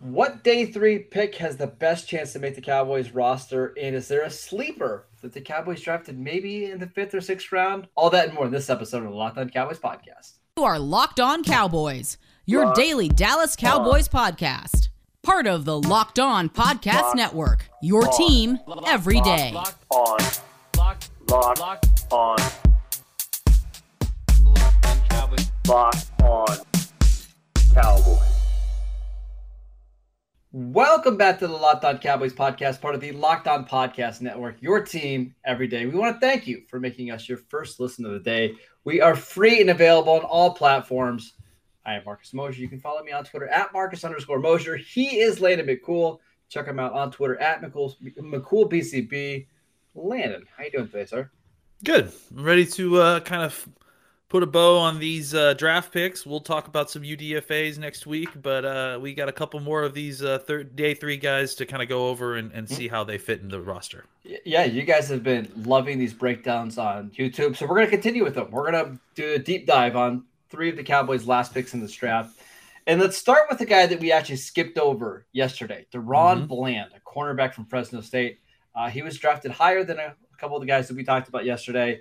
What day three pick has the best chance to make the Cowboys roster? And is there a sleeper that the Cowboys drafted maybe in the fifth or sixth round? All that and more in this episode of the Locked On Cowboys podcast. You are Locked On Cowboys, your Locked daily Dallas Cowboys on. podcast. Part of the Locked On Podcast Locked Network, your on. team every day. Locked on. Locked, Locked, Locked on. Locked on Cowboys. Locked on Cowboys. Welcome back to the Locked On Cowboys podcast, part of the Locked On Podcast Network, your team every day. We want to thank you for making us your first listen of the day. We are free and available on all platforms. I am Marcus Mosher. You can follow me on Twitter at Marcus underscore Mosher. He is Landon McCool. Check him out on Twitter at McCool, McCool BCB. Landon, how you doing today, sir? Good. I'm ready to uh, kind of put a bow on these uh, draft picks. We'll talk about some UDFA's next week, but uh, we got a couple more of these uh, third day three guys to kind of go over and, and see how they fit in the roster. Yeah, you guys have been loving these breakdowns on YouTube, so we're going to continue with them. We're going to do a deep dive on three of the Cowboys' last picks in this draft. And let's start with the guy that we actually skipped over yesterday, DaRon mm-hmm. Bland, a cornerback from Fresno State. Uh, he was drafted higher than a couple of the guys that we talked about yesterday.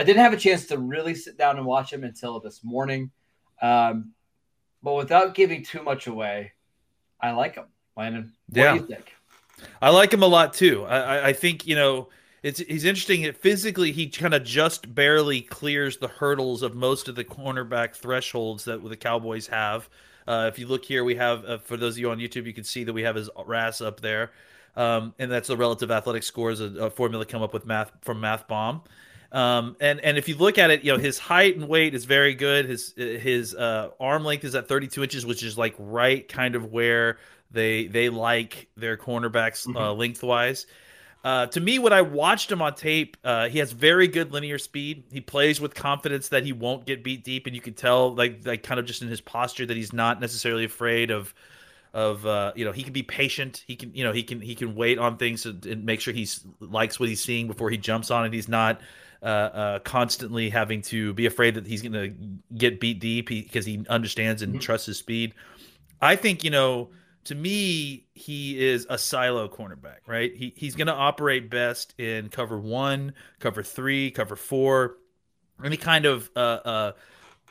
I didn't have a chance to really sit down and watch him until this morning. Um, but without giving too much away, I like him. Landon, what yeah. do you think? I like him a lot too. I, I think you know it's he's interesting. Physically, he kind of just barely clears the hurdles of most of the cornerback thresholds that the Cowboys have. Uh, if you look here, we have uh, for those of you on YouTube, you can see that we have his RAS up there, um, and that's the relative athletic scores, a, a formula come up with math from Math Bomb. Um, and and if you look at it, you know his height and weight is very good. His his uh, arm length is at 32 inches, which is like right kind of where they they like their cornerbacks uh, mm-hmm. lengthwise. Uh, to me, when I watched him on tape, uh, he has very good linear speed. He plays with confidence that he won't get beat deep, and you can tell, like, like kind of just in his posture, that he's not necessarily afraid of, of uh, you know, he can be patient. He can, you know, he can he can wait on things and make sure he likes what he's seeing before he jumps on it. He's not uh, uh, constantly having to be afraid that he's going to get beat deep because he understands and mm-hmm. trusts his speed. I think you know. To me, he is a silo cornerback, right? He he's going to operate best in cover one, cover three, cover four, any kind of uh, uh,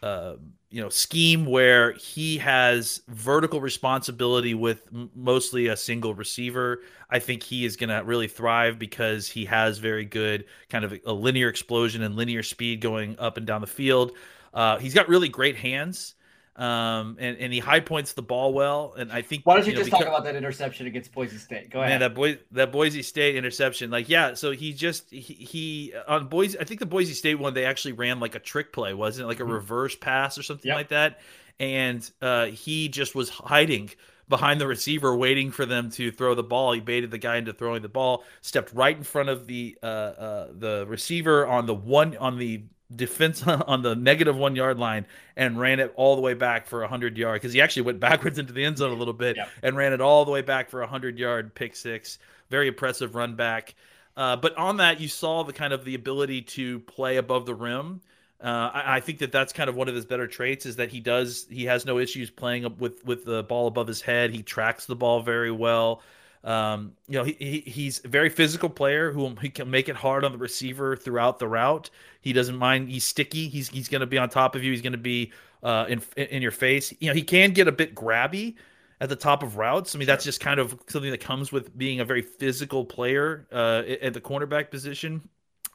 uh, you know scheme where he has vertical responsibility with mostly a single receiver i think he is going to really thrive because he has very good kind of a linear explosion and linear speed going up and down the field. Uh, he's got really great hands um, and, and he high points the ball well. And I think why don't you, you know, just because, talk about that interception against Boise State? Go ahead. Man, that boy that Boise State interception, like yeah. So he just he, he on Boise. I think the Boise State one they actually ran like a trick play, wasn't it? Like a mm-hmm. reverse pass or something yep. like that. And uh, he just was hiding behind the receiver, waiting for them to throw the ball. He baited the guy into throwing the ball, stepped right in front of the uh, uh, the receiver on the one on the defense on the negative one yard line and ran it all the way back for a hundred yard because he actually went backwards into the end zone a little bit yep. and ran it all the way back for a hundred yard pick six. Very impressive run back. Uh, but on that, you saw the kind of the ability to play above the rim. Uh, I, I, think that that's kind of one of his better traits is that he does he has no issues playing up with with the ball above his head. He tracks the ball very well. Um, you know, he, he, he's a very physical player who he can make it hard on the receiver throughout the route. He doesn't mind. He's sticky. He's he's going to be on top of you. He's going to be uh, in in your face. You know, he can get a bit grabby at the top of routes. I mean, that's just kind of something that comes with being a very physical player uh, at the cornerback position.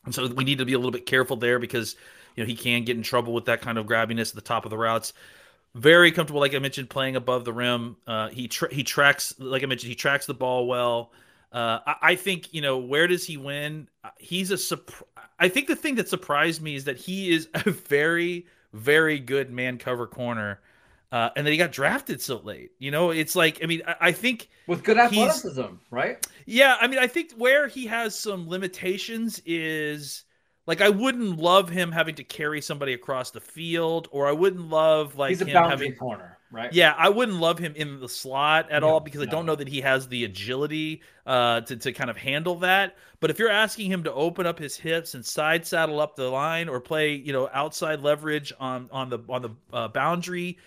And so we need to be a little bit careful there because you know he can get in trouble with that kind of grabbiness at the top of the routes very comfortable, like I mentioned, playing above the rim. Uh, he tra- he tracks, like I mentioned, he tracks the ball well. Uh, I-, I, think you know where does he win? Uh, he's a surprise. I think the thing that surprised me is that he is a very very good man cover corner. uh, and then he got drafted so late. You know, it's like I mean, I, I think with good athleticism, right? Yeah, I mean, I think where he has some limitations is like I wouldn't love him having to carry somebody across the field, or I wouldn't love like he's a him boundary having corner, right? Yeah, I wouldn't love him in the slot at No, all because I don't know that he has the agility uh, to to kind of handle that. But if you're asking him to open up his hips and side saddle up the line or play, you know, outside leverage on on the on the uh, boundary,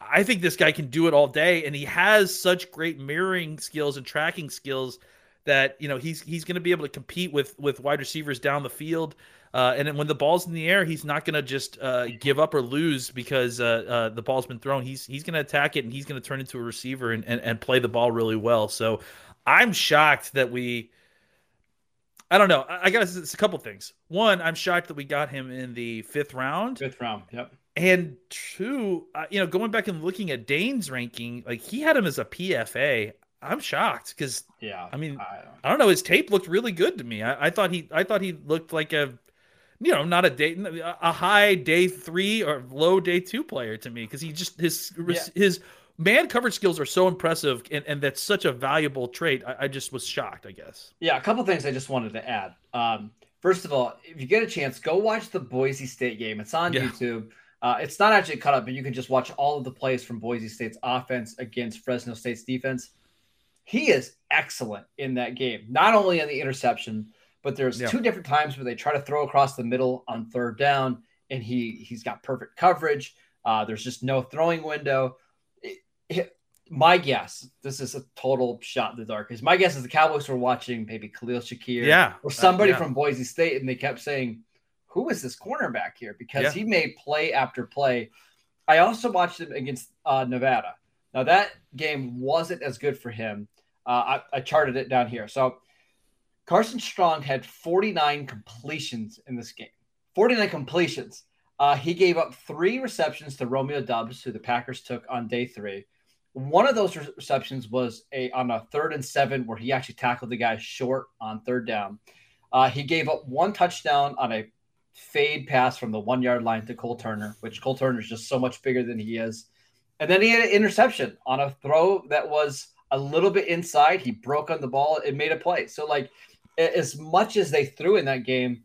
I think this guy can do it all day, and he has such great mirroring skills and tracking skills that you know he's he's going to be able to compete with with wide receivers down the field. Uh, and then when the ball's in the air, he's not going to just uh, give up or lose because uh, uh, the ball's been thrown. He's he's going to attack it and he's going to turn into a receiver and, and, and play the ball really well. So I'm shocked that we. I don't know. I I got it's a couple things. One, I'm shocked that we got him in the fifth round. Fifth round. Yep. And two, uh, you know, going back and looking at Dane's ranking, like he had him as a PFA. I'm shocked because Yeah. I mean, I don't- I don't know. His tape looked really good to me. I, I thought he, I thought he looked like a, you know, not a day, a high day three or low day two player to me because he just his Yeah. his man coverage skills are so impressive and, and that's such a valuable trait. I, I just was shocked. I guess. Yeah, a couple things I just wanted to add. Um, first of all, if you get a chance, go watch the Boise State game. It's on Yeah. YouTube. Uh, it's not actually cut up, but you can just watch all of the plays from Boise State's offense against Fresno State's defense. He is excellent in that game, not only on the interception, but there's Yeah. two different times where they try to throw across the middle on third down, and he he's got perfect coverage. Uh, there's just no throwing window. It- it- my guess, this is a total shot in the dark. Is my guess is the Cowboys were watching maybe Khalil Shakir, Yeah. or somebody Uh, yeah. from Boise State, and they kept saying, "Who is this cornerback here?" Because Yeah. he made play after play. I also watched him against uh, Nevada. Now that game wasn't as good for him. Uh, I, I charted it down here. So Carson Strong had 49 completions in this game. 49 completions. Uh, he gave up three receptions to Romeo Doubs, who the Packers took on day three. One of those receptions was a on a third and seven where he actually tackled the guy short on third down. Uh, he gave up one touchdown on a fade pass from the one yard line to Cole Turner, which Cole Turner is just so much bigger than he is. And then he had an interception on a throw that was a little bit inside. He broke on the ball. It made a play. So, like, as much as they threw in that game,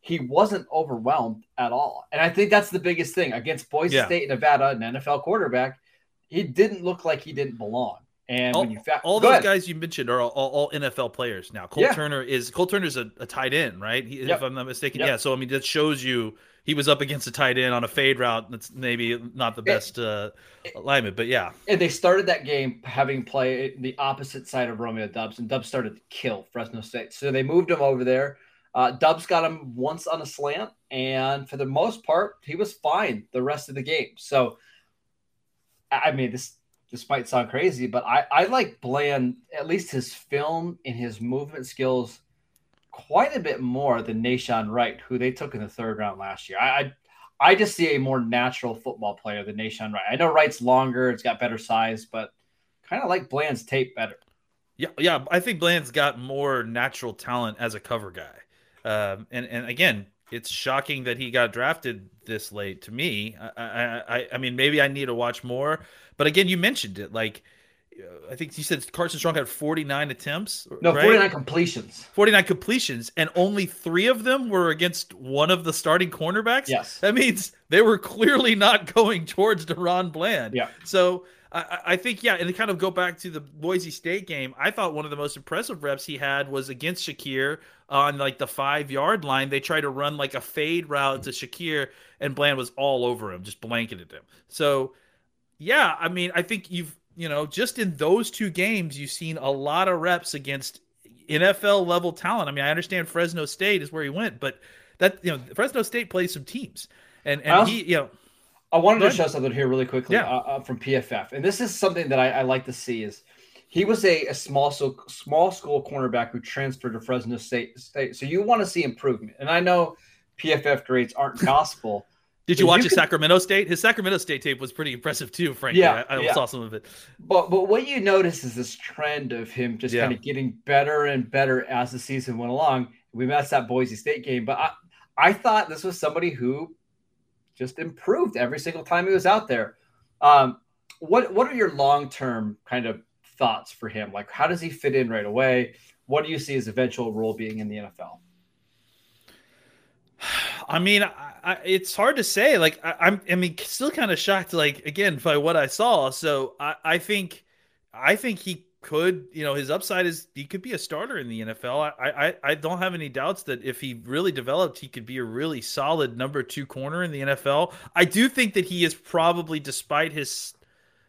he wasn't overwhelmed at all. And I think that's the biggest thing against Boise Yeah. State, Nevada, an NFL quarterback. He didn't look like he didn't belong. And all, when you fa- all those ahead. guys you mentioned are all, all, all NFL players now. Cole Yeah. Turner is Cole Turner's a, a tight end, right? He, Yep. If I'm not mistaken, Yep. yeah. So I mean, that shows you he was up against a tight end on a fade route. That's maybe not the best uh, alignment, but yeah, and they started that game having play the opposite side of Romeo Doubs, and Doubs started to kill Fresno State. So they moved him over there. Uh, Doubs got him once on a slant, and for the most part, he was fine the rest of the game. So, I I mean, this this might sound crazy, but I, I like Bland at least his film and his movement skills quite a bit more than Nahshon Wright, who they took in the third round last year. I, I I just see a more natural football player than Nahshon Wright. I know Wright's longer, it's got better size, but kind of like Bland's tape better. yeah, yeah. I think Bland's got more natural talent as a cover guy, um, and and again, it's shocking that he got drafted this late. To me, I, I, I, I mean, maybe I need to watch more. But again, you mentioned it, like. Uh, I think you said Carson Strong had 49 attempts. No, right? 49 completions. 49 completions, and only three of them were against one of the starting cornerbacks. Yes. That means they were clearly not going towards DaRon Bland. Yeah. So I, I- I think, yeah, and to kind of go back to the Boise State game, I thought one of the most impressive reps he had was against Shakir on like the five yard line. They tried to run like a fade route to Shakir, and Bland was all over him, just blanketed him. So, yeah, I mean, I think you've, you know, just in those two games, you've seen a lot of reps against NFL level talent. I mean, I understand Fresno State is where he went, but that, you know, Fresno State plays some teams. And, and also- he, you know, I wanted to show something here really quickly Yeah. uh, uh, from PFF, and this is something that I, I like to see. Is he was a, a small so small school cornerback who transferred to Fresno State. State. So you want to see improvement, and I know PFF grades aren't gospel. Did you watch you his could- Sacramento State? His Sacramento State tape was pretty impressive too, frankly. Yeah, I, I yeah. saw some of it. But but what you notice is this trend of him just Yeah. kind of getting better and better as the season went along. We missed that Boise State game, but I, I thought this was somebody who just improved every single time he was out there. Um, what what are your long term kind of thoughts for him? Like, how does he fit in right away? What do you see his eventual role being in the NFL? I mean, I, I, it's hard to say. Like, I, am I mean, still kind of shocked. Like again, by what I saw. So I, I think, I think he could. You know, his upside is he could be a starter in the NFL. I, I, I don't have any doubts that if he really developed, he could be a really solid number two corner in the NFL. I do think that he is probably, despite his,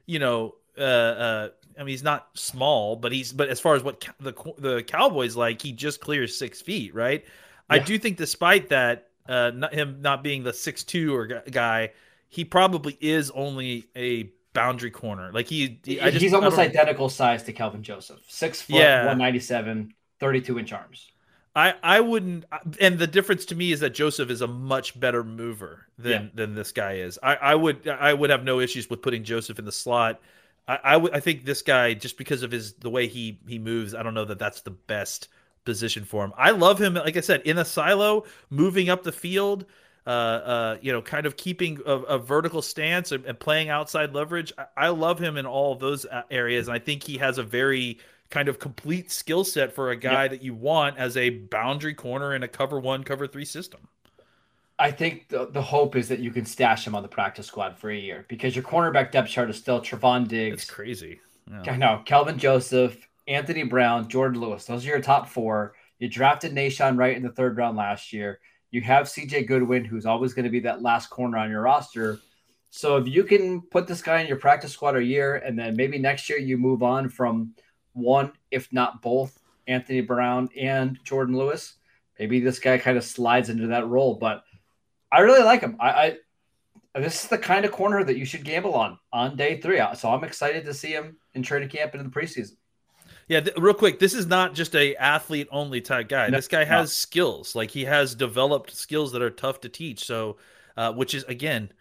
you know, uh, uh, I mean, he's not small, but he's but as far as what the the Cowboys like, he just clears six feet, right? Yeah. I do think, despite that, uh, not, him not being the six two or guy, he probably is only a boundary corner. Like he, he just, he's almost identical size to Kelvin Joseph, six foot, yeah. 197, 32 inch arms. I, I wouldn't, and the difference to me is that Joseph is a much better mover than yeah. than this guy is. I, I would I would have no issues with putting Joseph in the slot. I, I think this guy just because of his the way he he moves, I don't know that that's the best position for him. I love him, like I said, in a silo, moving up the field. Uh, uh, you know, kind of keeping a, a vertical stance and, and, playing outside leverage. I, I, love him in all of those uh, areas, and I think he has a very kind of complete skill set for a guy yep. that you want as a boundary corner in a cover one, cover three system. I think the, the hope is that you can stash him on the practice squad for a year because your cornerback depth chart is still Trevon Diggs. It's crazy. Yeah. I know. Kelvin Joseph, Anthony Brown, Jourdan Lewis. Those are your top four. You drafted Nahshon Wright in the third round last year. You have CJ Goodwin, who's always going to be that last corner on your roster. So if you can put this guy in your practice squad a year, and then maybe next year you move on from one, if not both, Anthony Brown and Jourdan Lewis, maybe this guy kind of slides into that role. But I really like him. I, I this is the kind of corner that you should gamble on on day three. So I'm excited to see him in training camp and in the preseason. Yeah, th- real quick, this is not just a athlete only type guy. No, this guy has no. skills. Like he has developed skills that are tough to teach. So, uh, which is again,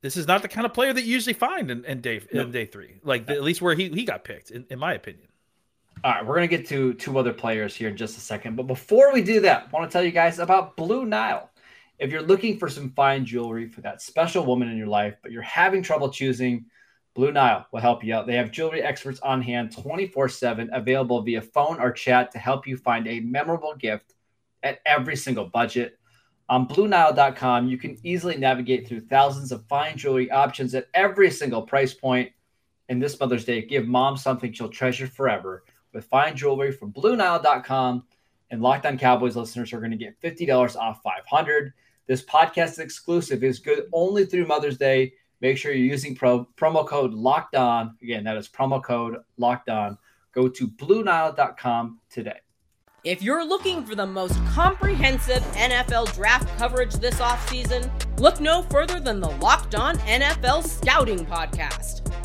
this is not the kind of player that you usually find in, in day no. in day three. Like the, at least where he he got picked, in, in my opinion. All right, we're gonna get to two other players here in just a second, but before we do that, I want to tell you guys about Blue Nile. If you're looking for some fine jewelry for that special woman in your life, but you're having trouble choosing, Blue Nile will help you out. They have jewelry experts on hand 24 7, available via phone or chat to help you find a memorable gift at every single budget. On BlueNile.com, you can easily navigate through thousands of fine jewelry options at every single price point. And this Mother's Day, give mom something she'll treasure forever with fine jewelry from BlueNile.com. And Locked On Cowboys listeners are going to get $50 off 500 this podcast exclusive is good only through Mother's Day. Make sure you're using pro, promo code locked on. Again, that is promo code locked on. Go to BlueNile.com today. If you're looking for the most comprehensive NFL draft coverage this offseason, look no further than the Locked On NFL Scouting Podcast.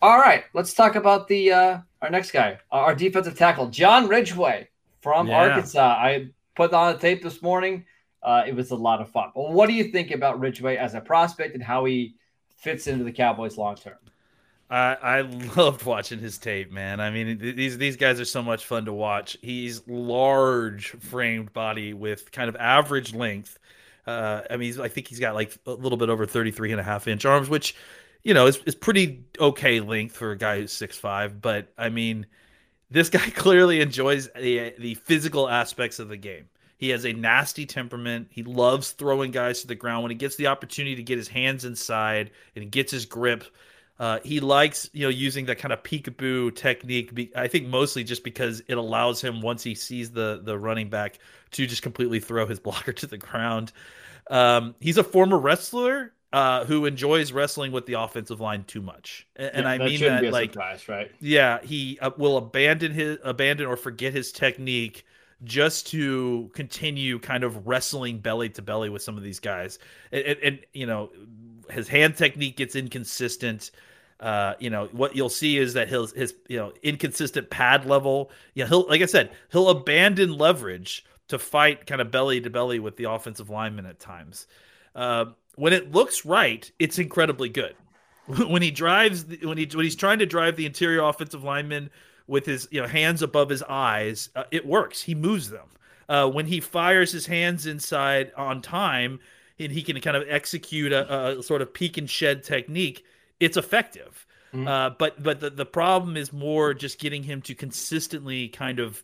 All right, let's talk about the uh, our next guy, our defensive tackle, John Ridgeway from yeah. Arkansas. I put on the tape this morning. Uh, it was a lot of fun. But what do you think about Ridgeway as a prospect and how he fits into the Cowboys long term? I, I loved watching his tape, man. I mean, these these guys are so much fun to watch. He's large framed body with kind of average length. Uh, I mean, I think he's got like a little bit over 33 and a half inch arms, which you know, is, is pretty okay length for a guy who's six five. But I mean, this guy clearly enjoys the the physical aspects of the game. He has a nasty temperament. He loves throwing guys to the ground. When he gets the opportunity to get his hands inside and he gets his grip, uh, he likes you know using that kind of peekaboo technique. I think mostly just because it allows him once he sees the the running back to just completely throw his blocker to the ground. Um, he's a former wrestler uh, who enjoys wrestling with the offensive line too much, and, yeah, I mean that like surprise, right? Yeah, he uh, will abandon his abandon or forget his technique just to continue kind of wrestling belly to belly with some of these guys, and, and, and you know his hand technique gets inconsistent. Uh, you know what you'll see is that his his you know inconsistent pad level. Yeah, he'll like I said, he'll abandon leverage to fight kind of belly to belly with the offensive lineman at times. Uh, when it looks right, it's incredibly good. when he drives, when he when he's trying to drive the interior offensive lineman with his you know hands above his eyes, uh, it works. He moves them. Uh, when he fires his hands inside on time, and he can kind of execute a, a sort of peek and shed technique, it's effective. Mm-hmm. Uh, but but the, the problem is more just getting him to consistently kind of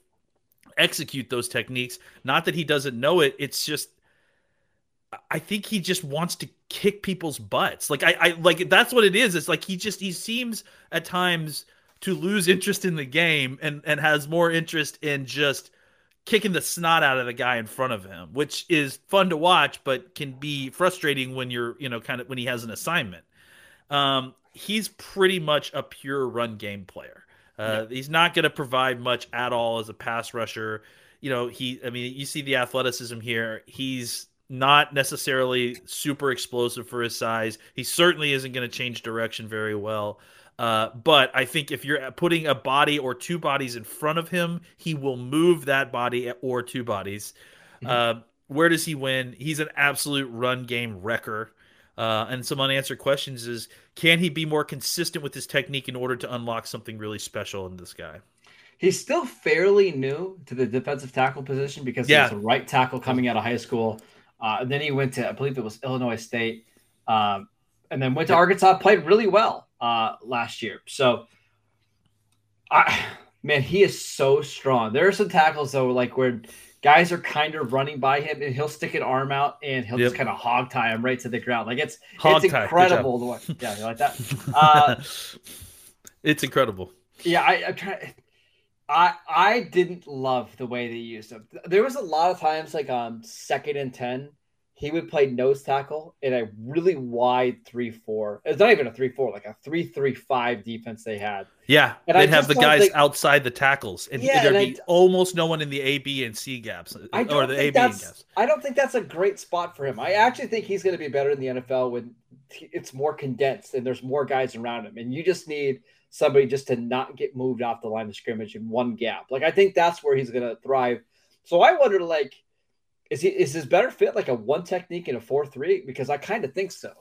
execute those techniques. Not that he doesn't know it. It's just I think he just wants to kick people's butts. Like I, I like that's what it is. It's like he just he seems at times to lose interest in the game and and has more interest in just kicking the snot out of the guy in front of him, which is fun to watch, but can be frustrating when you're, you know, kind of when he has an assignment. Um, he's pretty much a pure run game player. Uh, yeah. He's not going to provide much at all as a pass rusher. You know, he, I mean, you see the athleticism here. He's not necessarily super explosive for his size. He certainly isn't going to change direction very well. Uh, but I think if you're putting a body or two bodies in front of him, he will move that body or two bodies. Mm-hmm. Uh, where does he win? He's an absolute run game wrecker. Uh, and some unanswered questions is can he be more consistent with his technique in order to unlock something really special in this guy? He's still fairly new to the defensive tackle position because yeah. he was a right tackle coming out of high school. Uh, then he went to, I believe it was Illinois State, um, and then went to Arkansas, played really well uh, last year. So, I man, he is so strong. There are some tackles though, like where guys are kind of running by him, and he'll stick an arm out and he'll yep. just kind of hog tie him right to the ground. Like it's hog it's tie. incredible. The way, yeah, you like that. Uh, it's incredible. Yeah, I, I'm trying. I I didn't love the way they used him. There was a lot of times like on second and ten he would play nose tackle in a really wide three four. It's not even a three four, like a three three five defense they had. Yeah, and they'd have the guys think, outside the tackles, and yeah, there'd and be I, almost no one in the A, B, and C gaps, uh, or the A, B gaps. I don't think that's a great spot for him. I actually think he's going to be better in the NFL when it's more condensed and there's more guys around him, and you just need somebody just to not get moved off the line of scrimmage in one gap. Like I think that's where he's going to thrive. So I wonder, like is he is his better fit like a one technique and a four three? Because I kind of think so.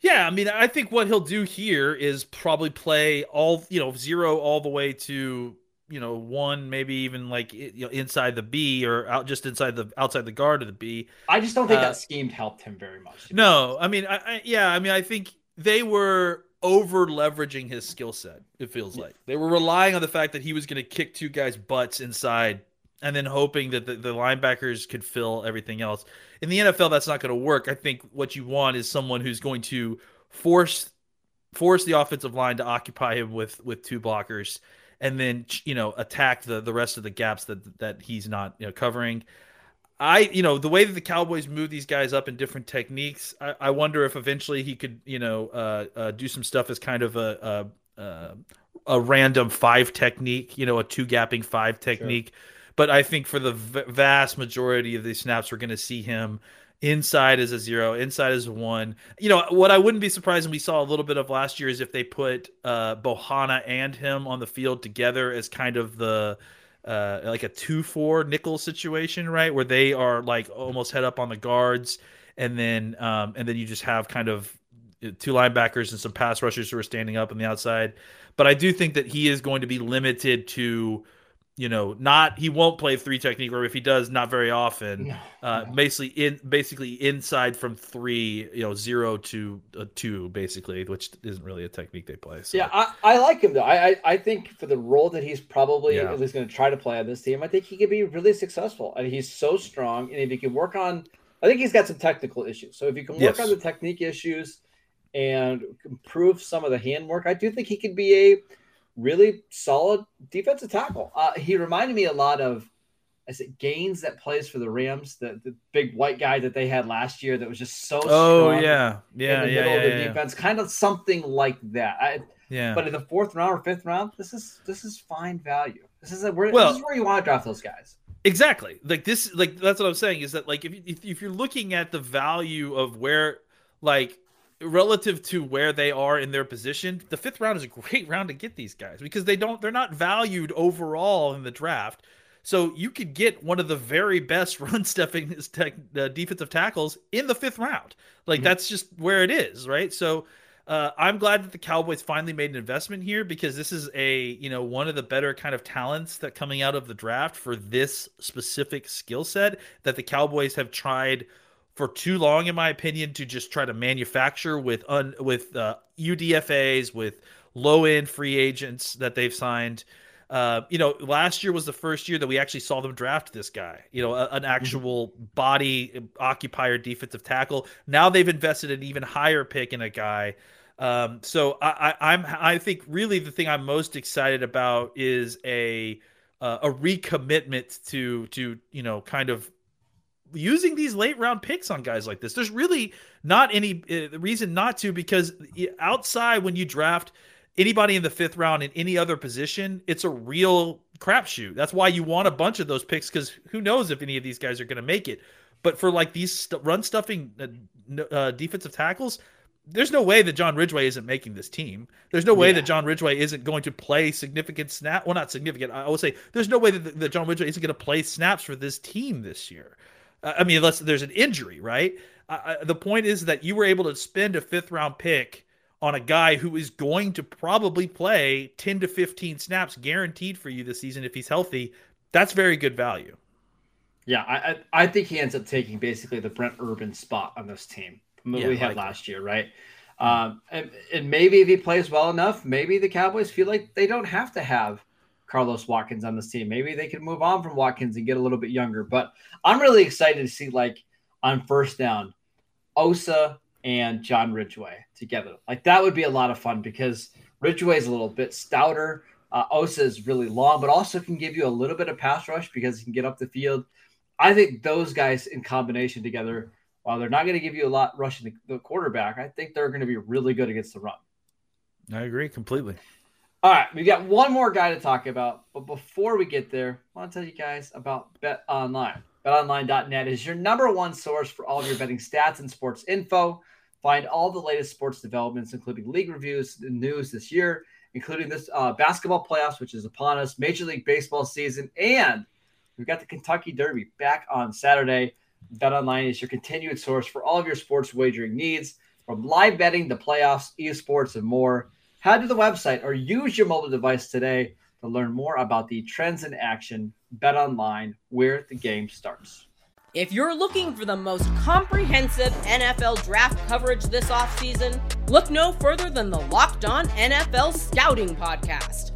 Yeah, I mean, I think what he'll do here is probably play all you know zero all the way to you know one, maybe even like you know, inside the B or out just inside the outside the guard of the B. I just don't think uh, that scheme helped him very much. No, I mean, I, I, yeah, I mean, I think they were over leveraging his skill set. It feels like they were relying on the fact that he was going to kick two guys' butts inside and then hoping that the, the linebackers could fill everything else. In the NFL, that's not going to work. I think what you want is someone who's going to force force the offensive line to occupy him with with two blockers, and then you know attack the the rest of the gaps that that he's not you know covering. I, you know, the way that the Cowboys move these guys up in different techniques, I, I wonder if eventually he could, you know, uh, uh, do some stuff as kind of a, a, a, a random five technique, you know, a two gapping five technique. Sure but I think for the v- vast majority of these snaps, we're going to see him inside as a zero, inside as a one. You know, what I wouldn't be surprised, and we saw a little bit of last year, is if they put uh, Bohanna and him on the field together as kind of the uh, like a two four nickel situation, right, where they are like almost head up on the guards, and then um, and then you just have kind of uh, two linebackers and some pass rushers who are standing up on the outside. But I do think that he is going to be limited to you know, not he won't play three technique, or if he does, not very often. No, uh, no. Basically, in basically inside from three, you know, zero to uh, two, basically, which isn't really a technique they play. So. Yeah, I, I like him though. I, I, I think for the role that he's probably yeah. at least going to try to play on this team, I think he could be really successful. and he's so strong, and if he can work on, I think he's got some technical issues. So if you can work yes. on the technique issues and improve some of the handwork, I do think he could be a really solid defensive tackle. Uh, he reminded me a lot of, I said, Gaines that plays for the Rams, the, the big white guy that they had last year that was just so oh yeah yeah in the yeah, middle yeah, of the yeah, defense, kind of something like that. I, yeah. But in the fourth round or fifth round, this is this is fine value. This is a, where, well, this is where you want to draft those guys. Exactly. Like this. Like that's what I'm saying is that like if if, if you're looking at the value of where like relative to where they are in their position, the fifth round is a great round to get these guys because they don't they're not valued overall in the draft. So you could get one of the very best run stuffing uh, defensive tackles in the fifth round. Like mm-hmm. that's just where it is, right? So uh, I'm glad that the Cowboys finally made an investment here because this is a you know one of the better kind of talents that coming out of the draft for this specific skill set that the Cowboys have tried for too long, in my opinion, to just try to manufacture with un, with uh, UDFA's with low end free agents that they've signed. Uh, you know, last year was the first year that we actually saw them draft this guy. You know, a, an mm-hmm. actual mm-hmm. body occupier defensive tackle. Now they've invested an even higher pick in a guy. Um, so I, I, I'm I think really the thing I'm most excited about is a uh, a recommitment to to you know kind of using these late round picks on guys like this. There's really not any uh, reason not to because outside when you draft anybody in the fifth round in any other position, it's a real crapshoot. That's why you want a bunch of those picks because who knows if any of these guys are going to make it. But for like these st- run stuffing uh, uh, defensive tackles, there's no way that John Ridgeway isn't making this team. There's no way yeah. that John Ridgeway isn't going to play significant snap. Well, not significant. I would say there's no way that, that John Ridgeway isn't going to play snaps for this team this year. Uh, I mean, unless there's an injury, right? Uh, the point is that you were able to spend a fifth round pick on a guy who is going to probably play 10 to 15 snaps guaranteed for you this season if he's healthy. That's very good value. Yeah, I I think he ends up taking basically the Brent Urban spot on this team from what yeah, we had like last year, right? Um, and, and maybe if he plays well enough, maybe the Cowboys feel like they don't have to have Carlos Watkins on this team. Maybe they can move on from Watkins and get a little bit younger. But I'm really excited to see like on first down, Osa and John Ridgeway together. Like that would be a lot of fun because Ridgeway is a little bit stouter. Uh, Osa is really long, but also can give you a little bit of pass rush because he can get up the field. I think those guys in combination together, while they're not going to give you a lot rushing the, the quarterback, I think they're going to be really good against the run. I agree completely. All right, we got one more guy to talk about, but before we get there, I want to tell you guys about Bet Online. BetOnline.net is your number one source for all of your betting stats and sports info. Find all the latest sports developments, including league reviews news this year, including this uh, basketball playoffs, which is upon us, Major League Baseball season, and we've got the Kentucky Derby back on Saturday. BetOnline is your continued source for all of your sports wagering needs, from live betting to playoffs, esports, and more. Head to the website or use your mobile device today to learn more about the trends in action. Bet online, where the game starts. If you're looking for the most comprehensive NFL draft coverage this offseason, look no further than the Locked On NFL Scouting Podcast.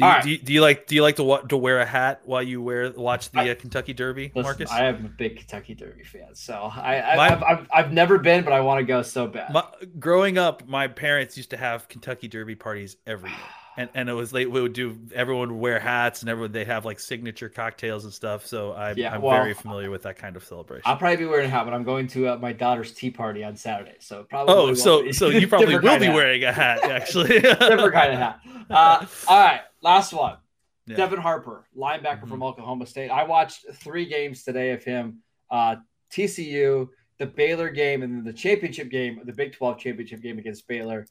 Do you, right. do, you, do you, like do you like to to wear a hat while you wear watch the I, uh, Kentucky Derby, listen, Marcus? I am a big Kentucky Derby fan, so I, I have I've, I've never been, but I want to go so bad. My, growing up, my parents used to have Kentucky Derby parties every year and, and it was late. We would do everyone would wear hats and everyone they have like signature cocktails and stuff. So I, yeah, I'm well, very familiar with that kind of celebration. I'll probably be wearing a hat, but I'm going to uh, my daughter's tea party on Saturday, so probably. Oh, so so you probably will be wearing a hat actually. different kind of hat. Uh, all right, last one. Yeah. Devin Harper, linebacker mm-hmm. from Oklahoma State. I watched three games today of him. Uh, TCU, the Baylor game, and then the championship game, the Big 12 championship game against Baylor.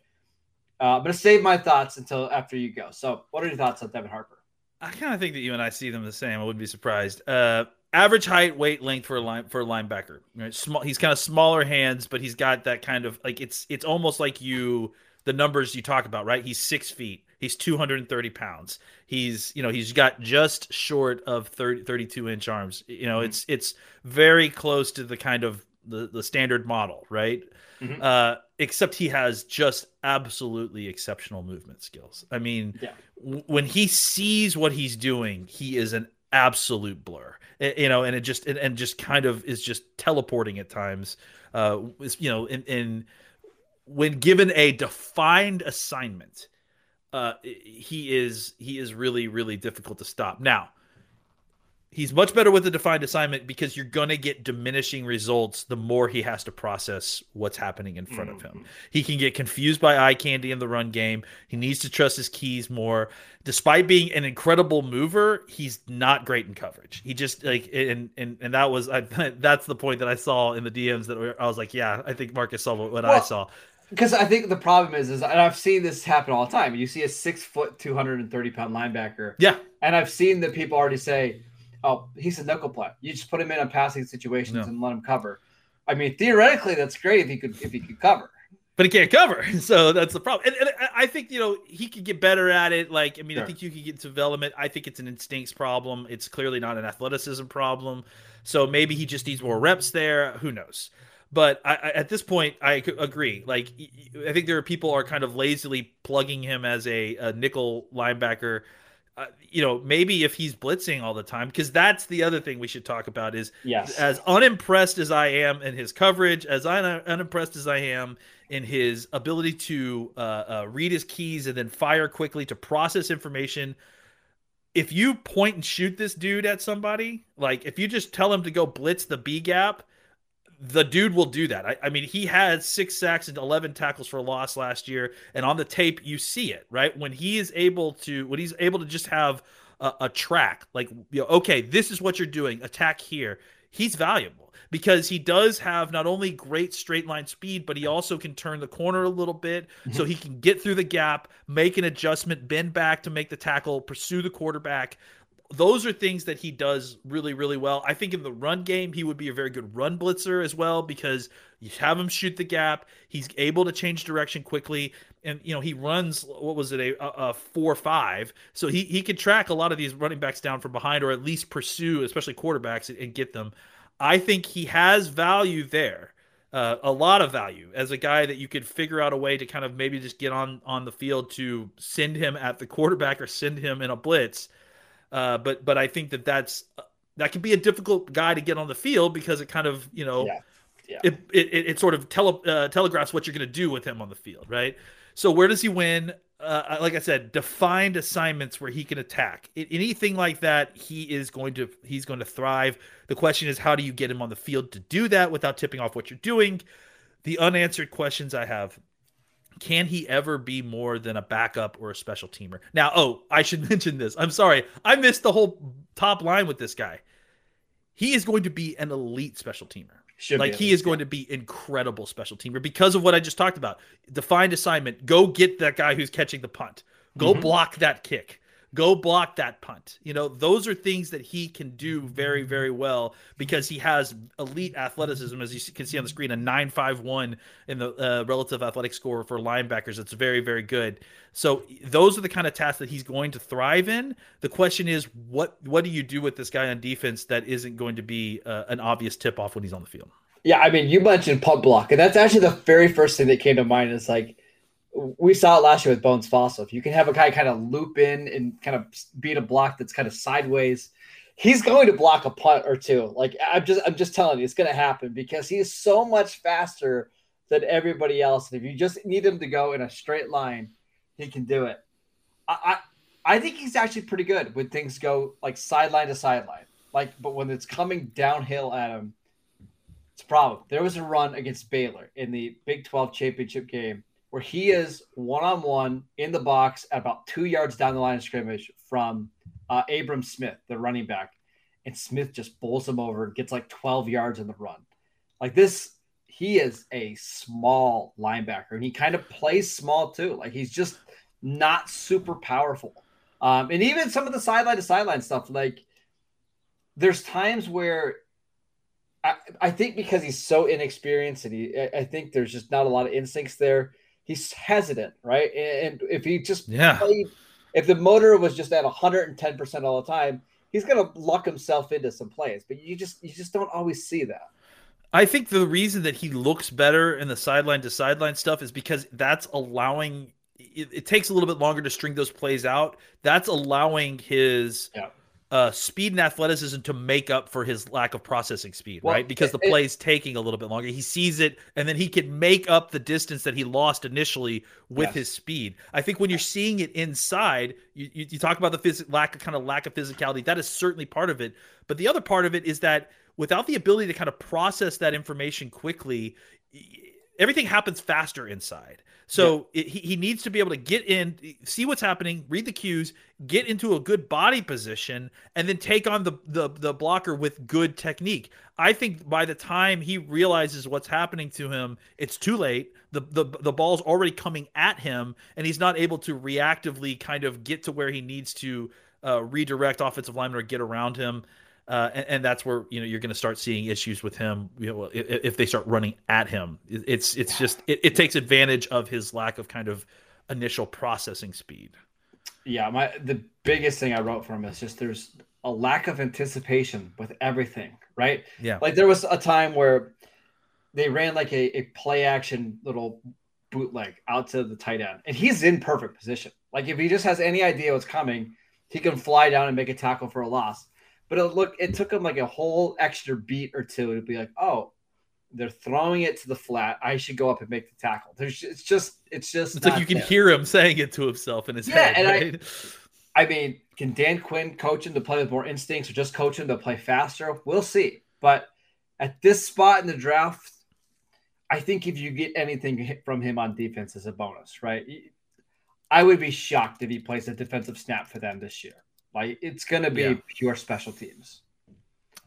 Uh, I'm going to save my thoughts until after you go. So, what are your thoughts on Devin Harper? I kind of think that you and I see them the same. I wouldn't be surprised. Uh, average height, weight, length for a line for a linebacker. Right? Small. He's kind of smaller hands, but he's got that kind of like it's it's almost like you the numbers you talk about, right? He's six feet. He's 230 pounds. He's, you know, he's got just short of 30, 32 inch arms. You know, mm-hmm. it's it's very close to the kind of the, the standard model, right? Mm-hmm. Uh, except he has just absolutely exceptional movement skills. I mean, yeah. w- when he sees what he's doing, he is an absolute blur. you know, and it just and, and, just kind of is just teleporting at times. Uh, you know, in, in when given a defined assignment, uh, he is he is really really difficult to stop. Now, he's much better with a defined assignment because you're going to get diminishing results the more he has to process what's happening in front of him. Mm-hmm. He can get confused by eye candy in the run game. He needs to trust his keys more. Despite being an incredible mover, he's not great in coverage. He just like and and and that was I, that's the point that I saw in the DMs that I was like, yeah, I think Marcus saw what, what I saw. Because I think the problem is, is, and I've seen this happen all the time. You see a six foot, two hundred and thirty pound linebacker, Yeah, and I've seen the people already say, "Oh, he's a nickel play. You just put him in on passing situations No. and let him cover." I mean, theoretically, that's great if he could if he could cover. but he can't cover. So that's the problem. And, and I- think you know he could get better at it. Like I mean, I think you could get development. I think it's an instincts problem. It's clearly not an athleticism problem. So maybe he just needs more reps there. Who knows? But I, I, at this point, I agree. Like I think there are people are kind of lazily plugging him as a, a nickel linebacker. Uh, you know, maybe if he's blitzing all the time, because that's the other thing we should talk about is Yes. as unimpressed as I am in his coverage, as un- unimpressed as I am in his ability to uh, uh, read his keys and then fire quickly to process information. If you point and shoot this dude at somebody, like if you just tell him to go blitz the B gap, the dude will do that. I, I mean, he had six sacks and 11 tackles for loss last year. And on the tape, you see it, right? When he is able to, when he's able to just have a, a track, like, you know, okay, this is what you're doing, attack here, he's valuable because he does have not only great straight line speed, but he also can turn the corner a little bit mm-hmm. so he can get through the gap, make an adjustment, bend back to make the tackle, pursue the quarterback those are things that he does really, really well. I think in the run game, he would be a very good run blitzer as well because you have him shoot the gap. He's able to change direction quickly. And, you know, he runs, what was it, a, a, 4 5. So he, he can track a lot of these running backs down from behind or at least pursue, especially quarterbacks, and, and get them. I think he has value there. Uh, a lot of value as a guy that you could figure out a way to kind of maybe just get on on the field to send him at the quarterback or send him in a blitz uh, but but I think that that's that can be a difficult guy to get on the field because it kind of you know Yeah. Yeah. It, it it sort of tele, uh, telegraphs what you're going to do with him on the field, right? So where does he win? Uh, like I said, defined assignments where he can attack. I- anything like that, he is going to he's going to thrive. The question is, how do you get him on the field to do that without tipping off what you're doing? The unanswered questions I have can he ever be more than a backup or a special teamer? Now, oh, I should mention this. I'm sorry. I missed the whole top line with this guy. He is going to be an elite special teamer. Should like he is going to be incredible special teamer because of what I just talked about. Defined assignment. Go get that guy who's catching the punt. Go Mhm. block that kick. Go block that punt. You know, those are things that he can do very, very well because he has elite athleticism, as you can see on the screen, a 951 in the uh, relative athletic score for linebackers. It's very, very good. So those are the kind of tasks that he's going to thrive in. The question is, what what do you do with this guy on defense that isn't going to be uh, an obvious tip off when he's on the field? Yeah, I mean, you mentioned punt block, and that's actually the very first thing that came to mind. Is like we saw it last year with Bones Fossil. If you can have a guy kind of loop in and kind of beat a block that's kind of sideways, he's going to block a punt or two. Like I'm just, I'm just telling you, it's going to happen because he is so much faster than everybody else. And if you just need him to go in a straight line, he can do it. I, I, I think he's actually pretty good when things go like sideline to sideline. Like, but when it's coming downhill at him, it's a problem. There was a run against Baylor in the Big 12 championship game where he is one on one in the box at about two yards down the line of scrimmage from uh, Abram Smith, the running back. And Smith just bowls him over and gets like 12 yards in the run. Like this, he is a small linebacker and he kind of plays small too. Like he's just not super powerful. Um, and even some of the sideline to sideline stuff, like there's times where I, I think because he's so inexperienced and he, I- I think there's just not a lot of instincts there. He's hesitant, right? And if he just Yeah. played, if the motor was just at 110% all the time, he's gonna luck himself into some plays. But you just you just don't always see that. I think the reason that he looks better in the sideline to sideline stuff is because that's allowing it, it takes a little bit longer to string those plays out. That's allowing his Yeah. Uh, speed and athleticism to make up for his lack of processing speed, Well, right? Because the play play's taking a little bit longer. He sees it, and then he can make up the distance that he lost initially with Yes. his speed. I think when you're seeing it inside, you, you, you talk about the phys- lack of kind of lack of physicality. That is certainly part of it. But the other part of it is that without the ability to kind of process that information quickly, y- everything happens faster inside. So it, he, he needs to be able to get in, see what's happening, read the cues, get into a good body position, and then take on the, the the blocker with good technique. I think by the time he realizes what's happening to him, it's too late. The, the the ball's already coming at him, and he's not able to reactively kind of get to where he needs to uh, redirect offensive linemen or get around him. Uh, and, and that's where you know you're going to start seeing issues with him. You know, if, if they start running at him, It- it's it's just it, it takes advantage of his lack of kind of initial processing speed. Yeah, my the biggest thing I wrote from him is just there's a lack of anticipation with everything, right? Yeah. Like there was a time where they ran like a, a play action little bootleg out to the tight end, and he's in perfect position. Like if he just has any idea what's coming, he can fly down and make a tackle for a loss. But it look it took him like a whole extra beat or two to be like, oh, they're throwing it to the flat. I should go up and make the tackle. There's it's just it's just It's like you can there. hear him saying it to himself in his Yeah, head. and I- I mean, can Dan Quinn coach him to play with more instincts or just coach him to play faster? We'll see. But at this spot in the draft, I think if you get anything from him on defense as a bonus, right? I would be shocked if he plays a defensive snap for them this year. Like it's going to be Yeah. pure special teams.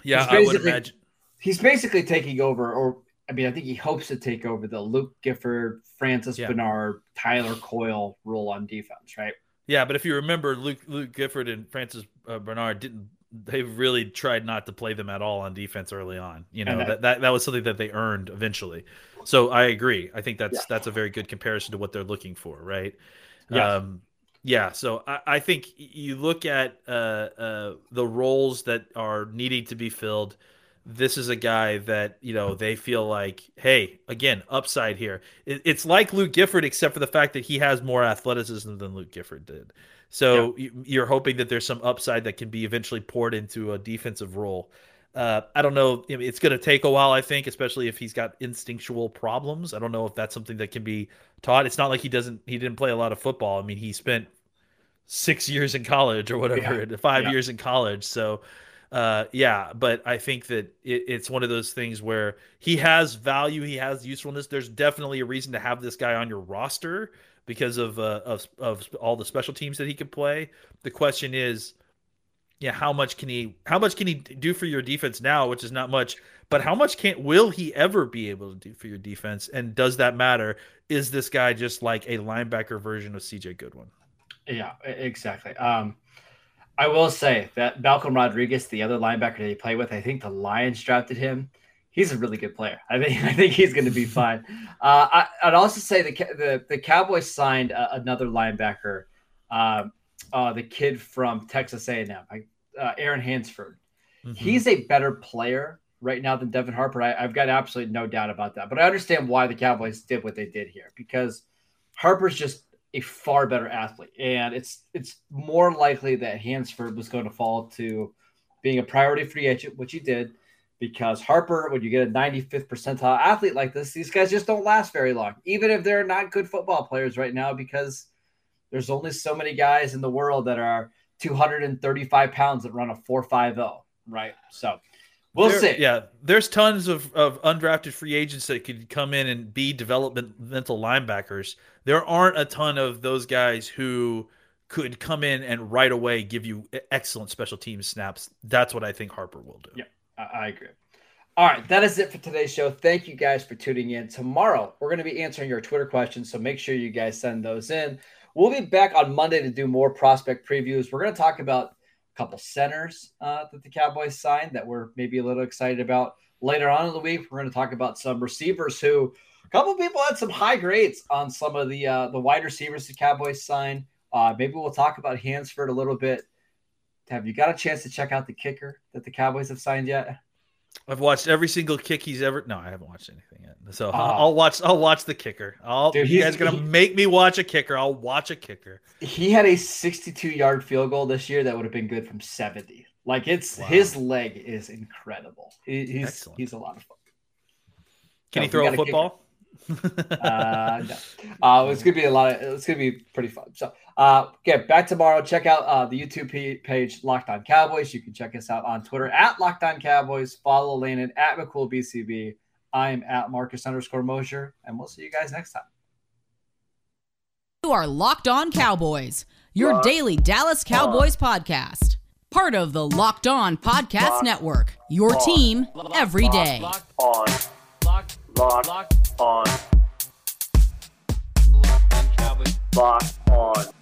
yeah, I would imagine. He's basically taking over, or I mean, I think he hopes to take over the Luke Gifford, Francis Yeah. Bernard, Tyler Coyle role on defense, right? Yeah, but if you remember, Luke Luke Gifford and Francis uh, Bernard didn't. They really tried not to play them at all on defense early on. You know that, that- that that was something that they earned eventually. So I agree. I think that's Yeah. that's a very good comparison to what they're looking for, right? Yes. Um, yeah. So I, I think you look at uh, uh, the roles that are needing to be filled. This is a guy that you know they feel like, hey, again, upside here. It, it's like Luke Gifford, except for the fact that he has more athleticism than Luke Gifford did. So you- you're hoping that there's some upside that can be eventually poured into a defensive role. Uh, I don't know. I mean, It's going to take a while, I think, especially if he's got instinctual problems. I don't know if that's something that can be taught. It's not like he doesn't. He didn't play a lot of football. I mean, he spent six years in college or whatever, five Yeah. years in college. So, uh, yeah. But I think that it, it's one of those things where he has value. He has usefulness. There's definitely a reason to have this guy on your roster because of uh, of of all the special teams that he could play. The question is, yeah, how much can he how much can he do for your defense now, which is not much, but how much can will he ever be able to do for your defense? And does that matter? Is this guy just like a linebacker version of CJ Goodwin? Yeah, exactly. Um, I will say that Malcolm Rodriguez, the other linebacker that he played with, I think the Lions drafted him. He's a really good player. I think I think he's going to be fine. Uh, I, I'd also say the the the Cowboys signed uh, another linebacker, um, uh, the kid from Texas A&M, like, uh, Aaron Hansford. Mhm. He's a better player right now than Devin Harper. I, I've got absolutely no doubt about that. But I understand why the Cowboys did what they did here because Harper's just a far better athlete, and it's it's more likely that Hansford was going to fall to being a priority free agent, which he did, because Harper, when you get a 95th percentile athlete like this, these guys just don't last very long, even if they're not good football players right now, because there's only so many guys in the world that are 235 pounds that run a 450, right? So we'll There- see. Yeah, there's tons of, of undrafted free agents that could come in and be developmental linebackers. There aren't a ton of those guys who could come in and right away give you excellent special team snaps. That's what I think Harper will do. Yeah. I, I agree. All right, that is it for today's show. Thank you guys for tuning in. Tomorrow, we're going to be answering your Twitter questions, so make sure you guys send those in. We'll be back on Monday to do more prospect previews. We're going to talk about a couple centers uh, that the Cowboys signed that we're maybe a little excited about. Later on in the week, we're going to talk about some receivers who a couple people had some high grades on some of the uh, the wide receivers the Cowboys signed. Uh, maybe we'll talk about Hansford a little bit. Have you got a chance to check out the kicker that the Cowboys have signed yet? I've watched every single kick he's ever. No, I haven't watched anything yet. So I'll, Ah. I'll watch. I'll watch the kicker. I'll. Dude, you he's- guys gonna he- make me watch a kicker? I'll watch a kicker. He had a 62 yard field goal this year that would have been good from 70. Like it's Wow. his leg is incredible. He, he's Excellent. he's a lot of fun. Can No, he throw a football? Uh, no. Uh, it's gonna be a lot of. It's gonna be pretty fun. So, uh, okay, back tomorrow. Check out uh, the YouTube page, Locked On Cowboys. You can check us out on Twitter at Locked On Cowboys. Follow Landon at McCoolBCB. I'm at Marcus underscore Mosher, and we'll see you guys next time. You are Locked On Cowboys, your Locked daily Dallas Cowboys podcast. Part of the Locked On Podcast Locked Network, your On. team every day. Locked, on, locked, locked locked, on, locked on Cowboys. locked on